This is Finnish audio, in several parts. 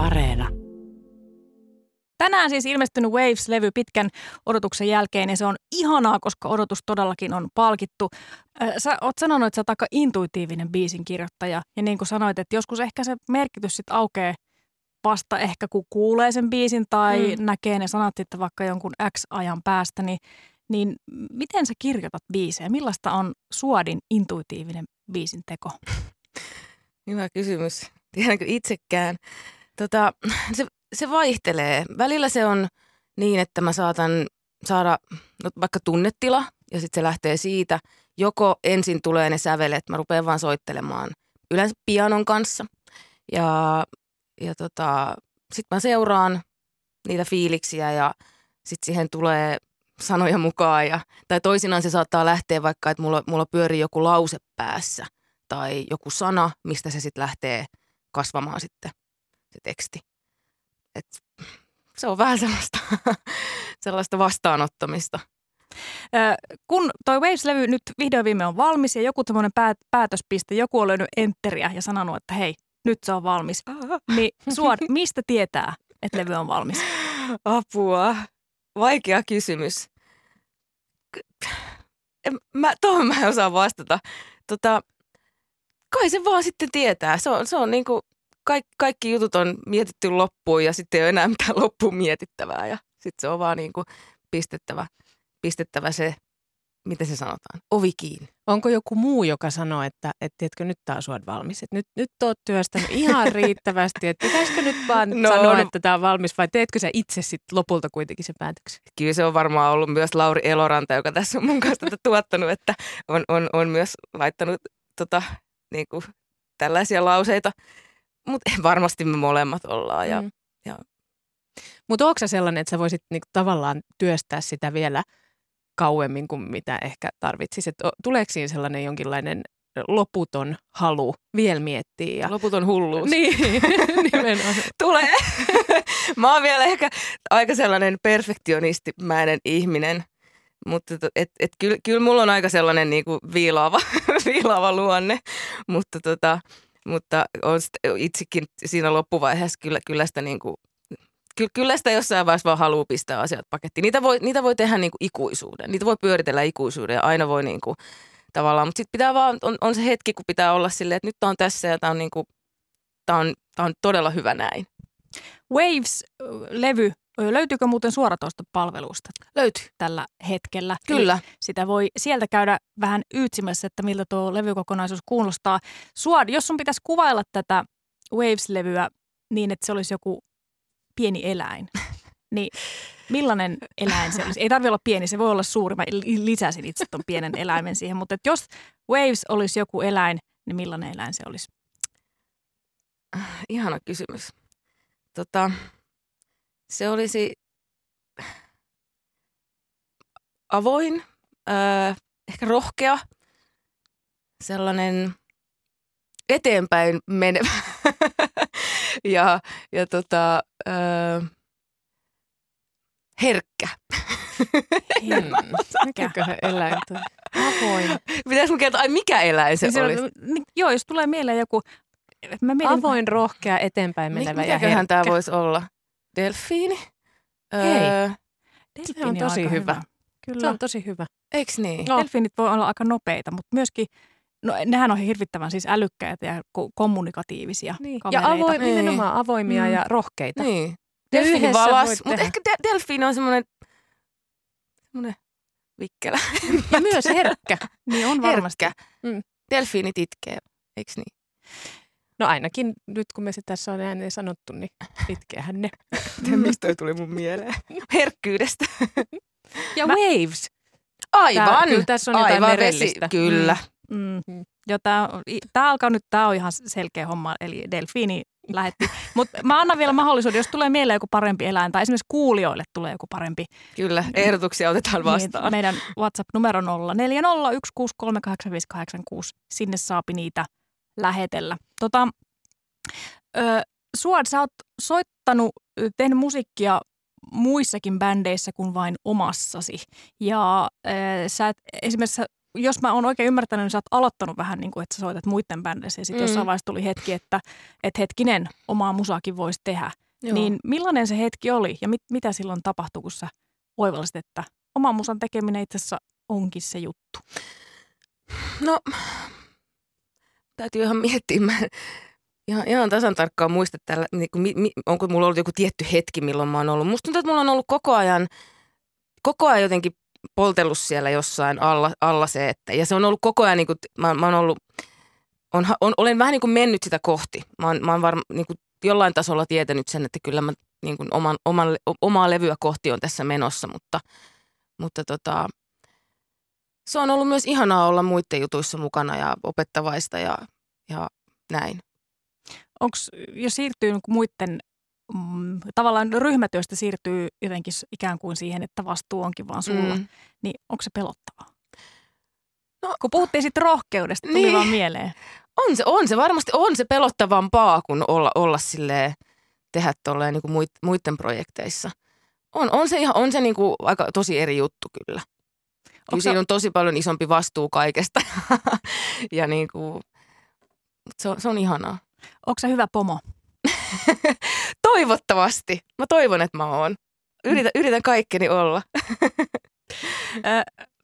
Areena. Tänään siis ilmestynyt Waves-levy pitkän odotuksen jälkeen ja se on ihanaa, koska odotus todellakin on palkittu. Sä oot sanonut, että sä oot aika intuitiivinen biisin kirjoittaja ja niin kuin sanoit, että joskus ehkä se merkitys sitten aukeaa vasta ehkä kun kuulee sen biisin tai mm. näkee ne sanat sitten vaikka jonkun X-ajan päästä, niin, niin miten sä kirjoitat biisejä? Millaista on Suodin intuitiivinen biisin teko? Hyvä kysymys. Tiedänkö itsekään? Tota, se, se vaihtelee. Välillä se on niin, että mä saatan saada no, vaikka tunnetila ja sitten se lähtee siitä. Joko ensin tulee ne sävelet, mä rupean vaan soittelemaan yleensä pianon kanssa. Ja, ja tota, sitten mä seuraan niitä fiiliksiä ja sitten siihen tulee sanoja mukaan. Ja, tai toisinaan se saattaa lähteä vaikka, että mulla, mulla pyörii joku lause päässä tai joku sana, mistä se sitten lähtee kasvamaan sitten se teksti. Et se on vähän sellaista, sellaista vastaanottamista. kun toi Waves-levy nyt vihdoin viime on valmis ja joku tämmöinen päät- päätöspiste, joku on löynyt enteriä ja sanonut, että hei, nyt se on valmis. Niin Suod, mistä tietää, että levy on valmis? Apua. Vaikea kysymys. Mä, tuohon mä en osaa vastata. Tota, kai se vaan sitten tietää. Se on, se on niin kuin kaikki, kaikki jutut on mietitty loppuun ja sitten ei ole enää mitään loppuun mietittävää ja sitten se on vaan niin kuin pistettävä, pistettävä se, miten se sanotaan, ovi kiinni. Onko joku muu, joka sanoo, että, että tiedätkö, nyt taas olet valmis, että nyt, nyt olet työstänyt ihan riittävästi, että pitäisikö nyt vaan no, sanoa, no, että tämä on valmis vai teetkö sä itse sitten lopulta kuitenkin sen päätöksen? Kyllä se on varmaan ollut myös Lauri Eloranta, joka tässä on mun kanssa tätä tuottanut, että on, on, on myös laittanut tota, niin kuin, tällaisia lauseita mutta varmasti me molemmat ollaan. Ja, mm. ja. Mutta onko se sellainen, että sä voisit niinku tavallaan työstää sitä vielä kauemmin kuin mitä ehkä tarvitsisit? Tuleeko siinä sellainen jonkinlainen loputon halu vielä miettiä. Ja... Loputon hulluus. Niin, nimenomaan. Tulee. Mä oon vielä ehkä aika sellainen perfektionistimäinen ihminen, mutta et, et, kyllä, kyllä mulla on aika sellainen niinku viilaava, viilaava luonne, mutta tota, mutta on itsekin siinä loppuvaiheessa kyllä, kyllä sitä niin kuin, kyllä sitä jossain vaiheessa vaan haluaa pistää asiat pakettiin. Niitä voi, niitä voi tehdä niin kuin ikuisuuden. Niitä voi pyöritellä ikuisuuden ja aina voi niin kuin, tavallaan, mutta sitten pitää vaan, on, on, se hetki, kun pitää olla silleen, että nyt on tässä ja tämä on, niin kuin, tämä on, tämä on todella hyvä näin. Waves-levy Löytyykö muuten suoratoistopalvelusta? Löytyy. Tällä hetkellä. Kyllä. Eli sitä voi sieltä käydä vähän yytsimässä, että miltä tuo levykokonaisuus kuulostaa. Suod, jos sun pitäisi kuvailla tätä Waves-levyä niin, että se olisi joku pieni eläin, niin millainen eläin se olisi? Ei tarvitse olla pieni, se voi olla suuri. Mä lisäsin itse tuon pienen eläimen siihen, mutta että jos Waves olisi joku eläin, niin millainen eläin se olisi? Ihana kysymys. Tota, se olisi avoin, äh, ehkä rohkea, sellainen eteenpäin menevä ja, ja tota, äh, herkkä. Hmm. Mikäköhän eläin toi? Avoin. Pitäisikö kertoa, ai mikä eläin se, niin olisi? Niin, joo, jos tulee mieleen joku... Mä mietin, Avoin, rohkea, eteenpäin menevä ja herkkä. tämä voisi olla? Delfiini? Hei, öö, delfiini on tosi on hyvä. hyvä. Kyllä. Se on tosi hyvä. Eiks niin? No. Delfiinit voi olla aika nopeita, mutta myöskin No, nehän on hirvittävän siis älykkäitä ja ko- kommunikatiivisia niin. Ja avoim- niin. nimenomaan avoimia mm. ja rohkeita. Niin. Delfiini valas, mutta ehkä de- delfiini on semmoinen semmoinen vikkelä. Ja myös herkkä. niin on varmasti. Herkkä. Mm. Delfiinit itkee, eikö niin? No ainakin nyt kun me se tässä on ääneen sanottu, niin itkeähän ne. Mistä toi tuli mun mieleen? Herkkyydestä. ja Mä... waves. Aivan. Tää, kyllä tässä on jotain Aivan merellistä. Vesi, kyllä. Mm. Mm. Ja tämä, tämä alkaa nyt, tämä on ihan selkeä homma, eli delfiini lähetti. Mutta mä annan vielä mahdollisuuden, jos tulee mieleen joku parempi eläin, tai esimerkiksi kuulijoille tulee joku parempi. Kyllä, ehdotuksia otetaan niin, vastaan. Niin, meidän WhatsApp-numero 0401638586. Sinne saapi niitä lähetellä. Tota, ö, Suod, sä oot soittanut, tehnyt musiikkia muissakin bändeissä kuin vain omassasi. Ja ö, sä et, esimerkiksi sä jos mä oon oikein ymmärtänyt, niin sä oot aloittanut vähän niin kuin, että sä soitat muiden bändissä ja sitten mm. jossain vaiheessa tuli hetki, että, että hetkinen, omaa musaakin voisi tehdä. Joo. Niin millainen se hetki oli ja mit, mitä silloin tapahtui, kun sä oivallisit, että oman musan tekeminen itse asiassa onkin se juttu? No, täytyy ihan miettiä. Mä ihan, ihan tasan tarkkaan muista, tällä, niin kuin, mi, onko mulla ollut joku tietty hetki, milloin mä oon ollut. Musta tuntuu, että mulla on ollut koko ajan, koko ajan jotenkin poltellut siellä jossain alla, alla se, että, ja se on ollut koko ajan, niin kuin, mä, mä oon ollut, on, on, olen vähän niin kuin mennyt sitä kohti. Mä oon, mä oon varma, niin kuin jollain tasolla tietänyt sen, että kyllä mä niin kuin oman, oman, omaa levyä kohti on tässä menossa, mutta, mutta tota, se on ollut myös ihanaa olla muiden jutuissa mukana ja opettavaista ja, ja näin. Onko, jos siirtyy niin muiden, mm, tavallaan ryhmätyöstä siirtyy jotenkin ikään kuin siihen, että vastuu onkin vaan sulla, mm. niin onko se pelottavaa? No, Kun puhuttiin sitten rohkeudesta, tuli niin, vaan mieleen. On se, on se, varmasti on se pelottavampaa kuin olla, olla silleen, tehdä tolleen niin kuin muiden projekteissa. On, on se, ihan, on se niin kuin aika tosi eri juttu kyllä. Kyllä siinä on tosi paljon isompi vastuu kaikesta ja niin kuin, se, on, se on ihanaa. Onko se hyvä pomo? Toivottavasti. Mä toivon, että mä oon. Yritän, yritän kaikkeni olla.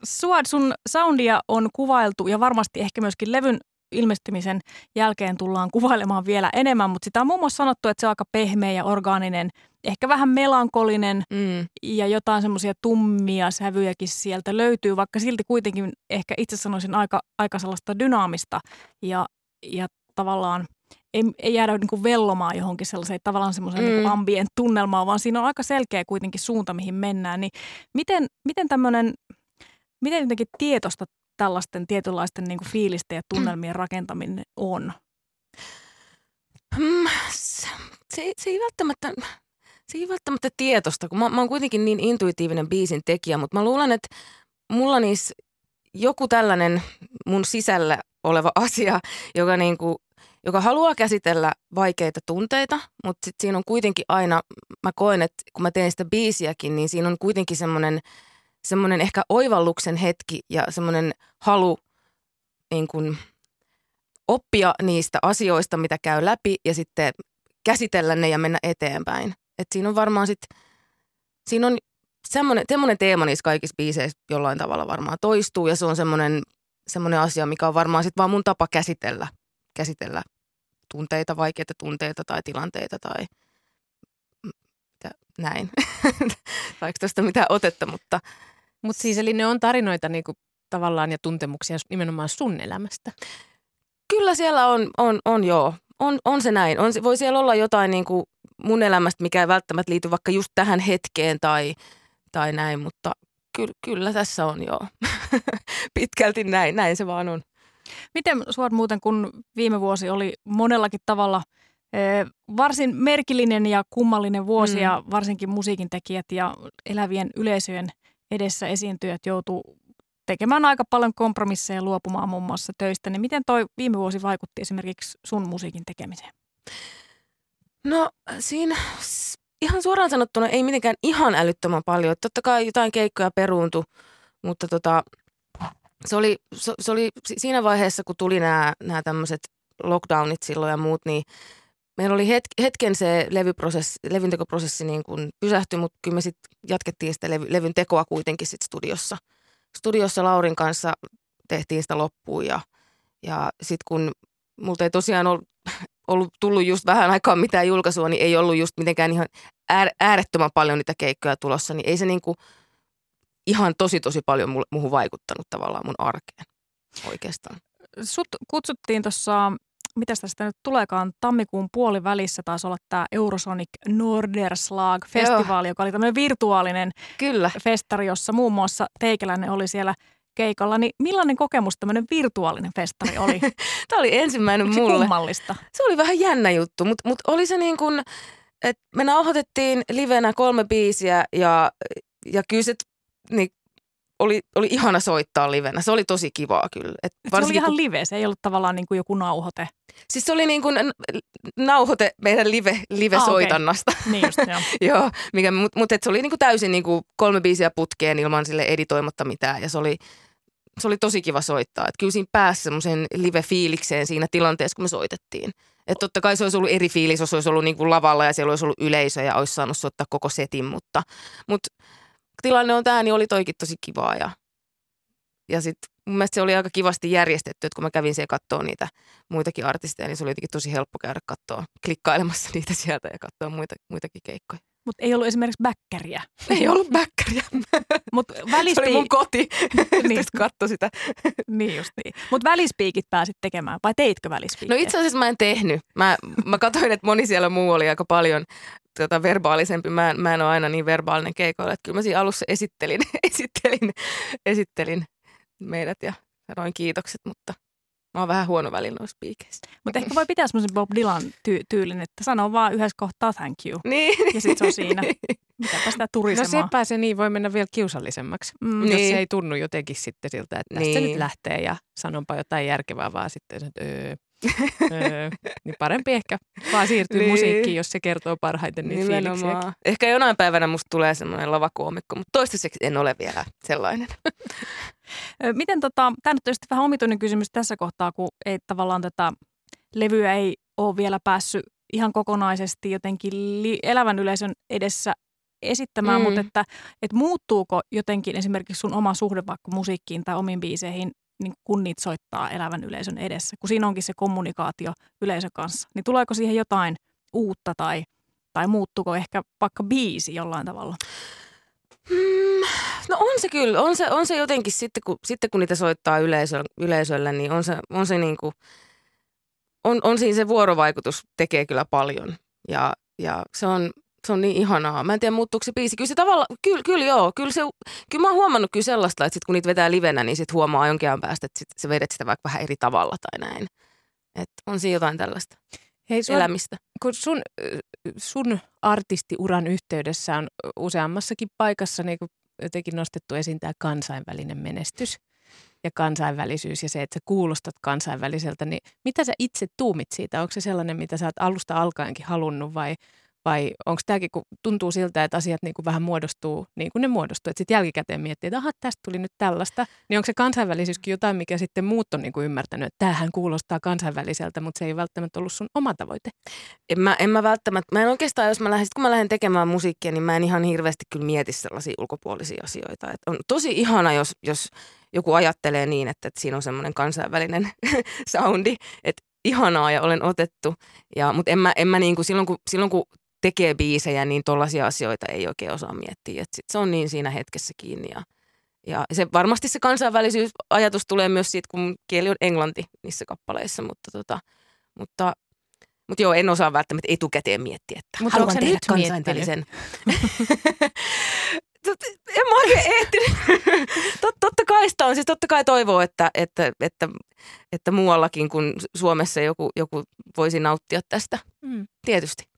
Suad, sun soundia on kuvailtu ja varmasti ehkä myöskin levyn ilmestymisen jälkeen tullaan kuvailemaan vielä enemmän, mutta sitä on muun muassa sanottu, että se on aika pehmeä ja orgaaninen, ehkä vähän melankolinen mm. ja jotain semmoisia tummia sävyjäkin sieltä löytyy, vaikka silti kuitenkin ehkä itse sanoisin aika, aika sellaista dynaamista ja, ja tavallaan ei, ei jäädä niin kuin vellomaan johonkin sellaiseen tavallaan semmoiseen mm. niin ambient tunnelmaan, vaan siinä on aika selkeä kuitenkin suunta, mihin mennään. Niin miten, miten tämmöinen, miten jotenkin tietoista tällaisten tietynlaisten niin kuin fiilisten ja tunnelmien mm. rakentaminen on? Mm, se, se ei välttämättä... Se ei välttämättä tietosta, kun mä, mä oon kuitenkin niin intuitiivinen biisin tekijä, mutta mä luulen, että mulla niissä joku tällainen mun sisällä oleva asia, joka niin kuin joka haluaa käsitellä vaikeita tunteita, mutta sit siinä on kuitenkin aina, mä koen, että kun mä teen sitä biisiäkin, niin siinä on kuitenkin semmoinen semmoinen ehkä oivalluksen hetki ja semmoinen halu niin kuin, oppia niistä asioista, mitä käy läpi ja sitten käsitellä ne ja mennä eteenpäin. Et siinä on varmaan sitten, siinä on semmoinen, semmoinen teema niissä kaikissa biiseissä jollain tavalla varmaan toistuu ja se on semmoinen, semmoinen asia, mikä on varmaan sitten vaan mun tapa käsitellä, käsitellä tunteita, vaikeita tunteita tai tilanteita tai mitä, näin. Vaikka tuosta mitään otetta, mutta... Mutta siis eli ne on tarinoita niinku tavallaan ja tuntemuksia nimenomaan sun elämästä. Kyllä siellä on, on, on joo. On, on se näin. On, voi siellä olla jotain niinku mun elämästä, mikä ei välttämättä liity vaikka just tähän hetkeen tai, tai näin, mutta ky, kyllä tässä on joo. Pitkälti näin, näin se vaan on. Miten suot muuten, kun viime vuosi oli monellakin tavalla e, varsin merkillinen ja kummallinen vuosi mm. ja varsinkin musiikin tekijät ja elävien yleisöjen edessä esiintyjät joutuu tekemään aika paljon kompromisseja luopumaan muun muassa töistä, niin miten toi viime vuosi vaikutti esimerkiksi sun musiikin tekemiseen? No siinä ihan suoraan sanottuna ei mitenkään ihan älyttömän paljon. Totta kai jotain keikkoja peruuntu, mutta tota, se oli, se, se oli siinä vaiheessa, kun tuli nämä, nämä tämmöiset lockdownit silloin ja muut, niin meillä oli het, hetken se levyprosessi, levyntekoprosessi niin kuin pysähtyi, mutta kyllä me sitten jatkettiin sitä levy, levyn tekoa kuitenkin sit studiossa. Studiossa Laurin kanssa tehtiin sitä loppuun ja, ja sitten kun multa ei tosiaan ollut, ollut tullut just vähän aikaa mitään julkaisua, niin ei ollut just mitenkään ihan äärettömän paljon niitä keikkoja tulossa, niin ei se niin kuin – ihan tosi tosi paljon muuhun vaikuttanut tavallaan mun arkeen oikeastaan. Sut kutsuttiin tuossa, mitä tästä nyt tuleekaan, tammikuun puolivälissä taisi olla tämä Eurosonic Norderslag-festivaali, joka oli tämmöinen virtuaalinen Kyllä. festari, jossa muun muassa Teikäläinen oli siellä keikalla, niin millainen kokemus tämmöinen virtuaalinen festari oli? Tämä oli ensimmäinen mulle. kummallista? Se oli vähän jännä juttu, mutta mut oli se niin kuin, että me nauhoitettiin livenä kolme biisiä ja, ja kyllä se niin oli, oli ihana soittaa livenä. Se oli tosi kivaa kyllä. Et se oli ihan kun... live, se ei ollut tavallaan niin kuin joku nauhoite. Siis se oli niin kuin nauhoite meidän live, live-soitannasta. Ah, okay. Niin just, joo. joo mikä, mutta mut, se oli niin kuin täysin niin kuin kolme biisiä putkeen ilman sille editoimatta mitään. Ja se oli, se oli tosi kiva soittaa. Että kyllä siinä pääsi semmoisen live-fiilikseen siinä tilanteessa, kun me soitettiin. Että totta kai se olisi ollut eri fiilis, jos olisi ollut niin kuin lavalla ja siellä olisi ollut yleisö ja olisi saanut soittaa koko setin, mutta, mutta tilanne on tämä, niin oli toikin tosi kivaa ja, ja sitten mun mielestä se oli aika kivasti järjestetty, että kun mä kävin siellä katsoa niitä muitakin artisteja, niin se oli jotenkin tosi helppo käydä katsoa, klikkailemassa niitä sieltä ja katsoa muita, muitakin keikkoja. Mutta ei ollut esimerkiksi bäkkäriä. Ei ollut bäkkäriä. Mut välispiik... Se oli mun koti. niin. katso sitä. niin just niin. Mutta välispiikit pääsit tekemään, vai teitkö välispiikit? No itse asiassa mä en tehnyt. Mä, mä katsoin, että moni siellä muu oli aika paljon tota, verbaalisempi. Mä, mä en ole aina niin verbaalinen keikoilla. Että kyllä mä siinä alussa esittelin, esittelin, esittelin meidät ja sanoin kiitokset, mutta Mä oon vähän huono välillä noissa piikeissä. Mutta ehkä voi pitää semmoisen Bob Dylan ty- tyylin, että sanoo vaan yhdessä kohtaa thank you. Niin. Ja sitten se on siinä. Mitäpä sitä turisemaan. No sepä se niin voi mennä vielä kiusallisemmaksi, mm. jos niin. se ei tunnu jotenkin sitten siltä, että tästä niin. nyt lähtee ja sanonpa jotain järkevää, vaan sitten että öö, öö, niin parempi ehkä vaan siirtyy niin. musiikkiin, jos se kertoo parhaiten niitä fiiliksiä. Ehkä jonain päivänä musta tulee semmoinen lavakoomikko, mutta toistaiseksi en ole vielä sellainen. Miten tota, tämä nyt on vähän omituinen kysymys tässä kohtaa, kun ei tavallaan tätä levyä ei ole vielä päässyt ihan kokonaisesti jotenkin li- elävän yleisön edessä esittämään, mm. mutta että, että muuttuuko jotenkin esimerkiksi sun oma suhde vaikka musiikkiin tai omiin biiseihin niin kun niitä soittaa elävän yleisön edessä, kun siinä onkin se kommunikaatio yleisön kanssa, niin tuleeko siihen jotain uutta tai, tai muuttuuko ehkä vaikka biisi jollain tavalla? Hmm, no on se kyllä, on se, on se jotenkin sitten kun, sitten kun niitä soittaa yleisö, yleisöllä, niin on se, on se niin kuin, on, on siinä se vuorovaikutus tekee kyllä paljon ja, ja se on, se on niin ihanaa. Mä en tiedä, muuttuuko se biisi. Kyllä se tavalla, kyllä, kyllä joo. Kyllä, se, kyllä mä oon huomannut kyllä sellaista, että sit kun niitä vetää livenä, niin sit huomaa jonkin ajan päästä, että sit sä vedet sitä vaikka vähän eri tavalla tai näin. Et on siinä jotain tällaista Hei, sun, elämistä. Kun sun, sun artistiuran yhteydessä on useammassakin paikassa niin jotenkin nostettu esiin tämä kansainvälinen menestys ja kansainvälisyys ja se, että sä kuulostat kansainväliseltä, niin mitä sä itse tuumit siitä? Onko se sellainen, mitä sä oot alusta alkaenkin halunnut vai vai onko tämäkin, kun tuntuu siltä, että asiat niin vähän muodostuu niin kuin ne muodostuu, että sitten jälkikäteen miettii, että aha, tästä tuli nyt tällaista, niin onko se kansainvälisyyskin jotain, mikä sitten muut on niin kuin ymmärtänyt, että tämähän kuulostaa kansainväliseltä, mutta se ei välttämättä ollut sun oma tavoite? En mä, en mä välttämättä, mä en oikeastaan, jos mä lähden, kun mä lähden tekemään musiikkia, niin mä en ihan hirveästi kyllä mieti sellaisia ulkopuolisia asioita. Et on tosi ihana, jos, jos joku ajattelee niin, että, että siinä on semmoinen kansainvälinen soundi, että ihanaa ja olen otettu. Ja, mutta en mä, en mä niin silloin, kun, silloin kun tekee biisejä, niin tollaisia asioita ei oikein osaa miettiä. Et sit se on niin siinä hetkessä kiinni. Ja, ja se, varmasti se kansainvälisyysajatus tulee myös siitä, kun kieli on englanti niissä kappaleissa, mutta, tota, mutta mutta joo, en osaa välttämättä etukäteen miettiä, että Mutta haluan tehdä kansainvälisen. en mä oikein eettinen. Tot, totta kai sitä on. Siis totta kai toivoo, että, että, että, että muuallakin kuin Suomessa joku, joku voisi nauttia tästä. Mm. Tietysti.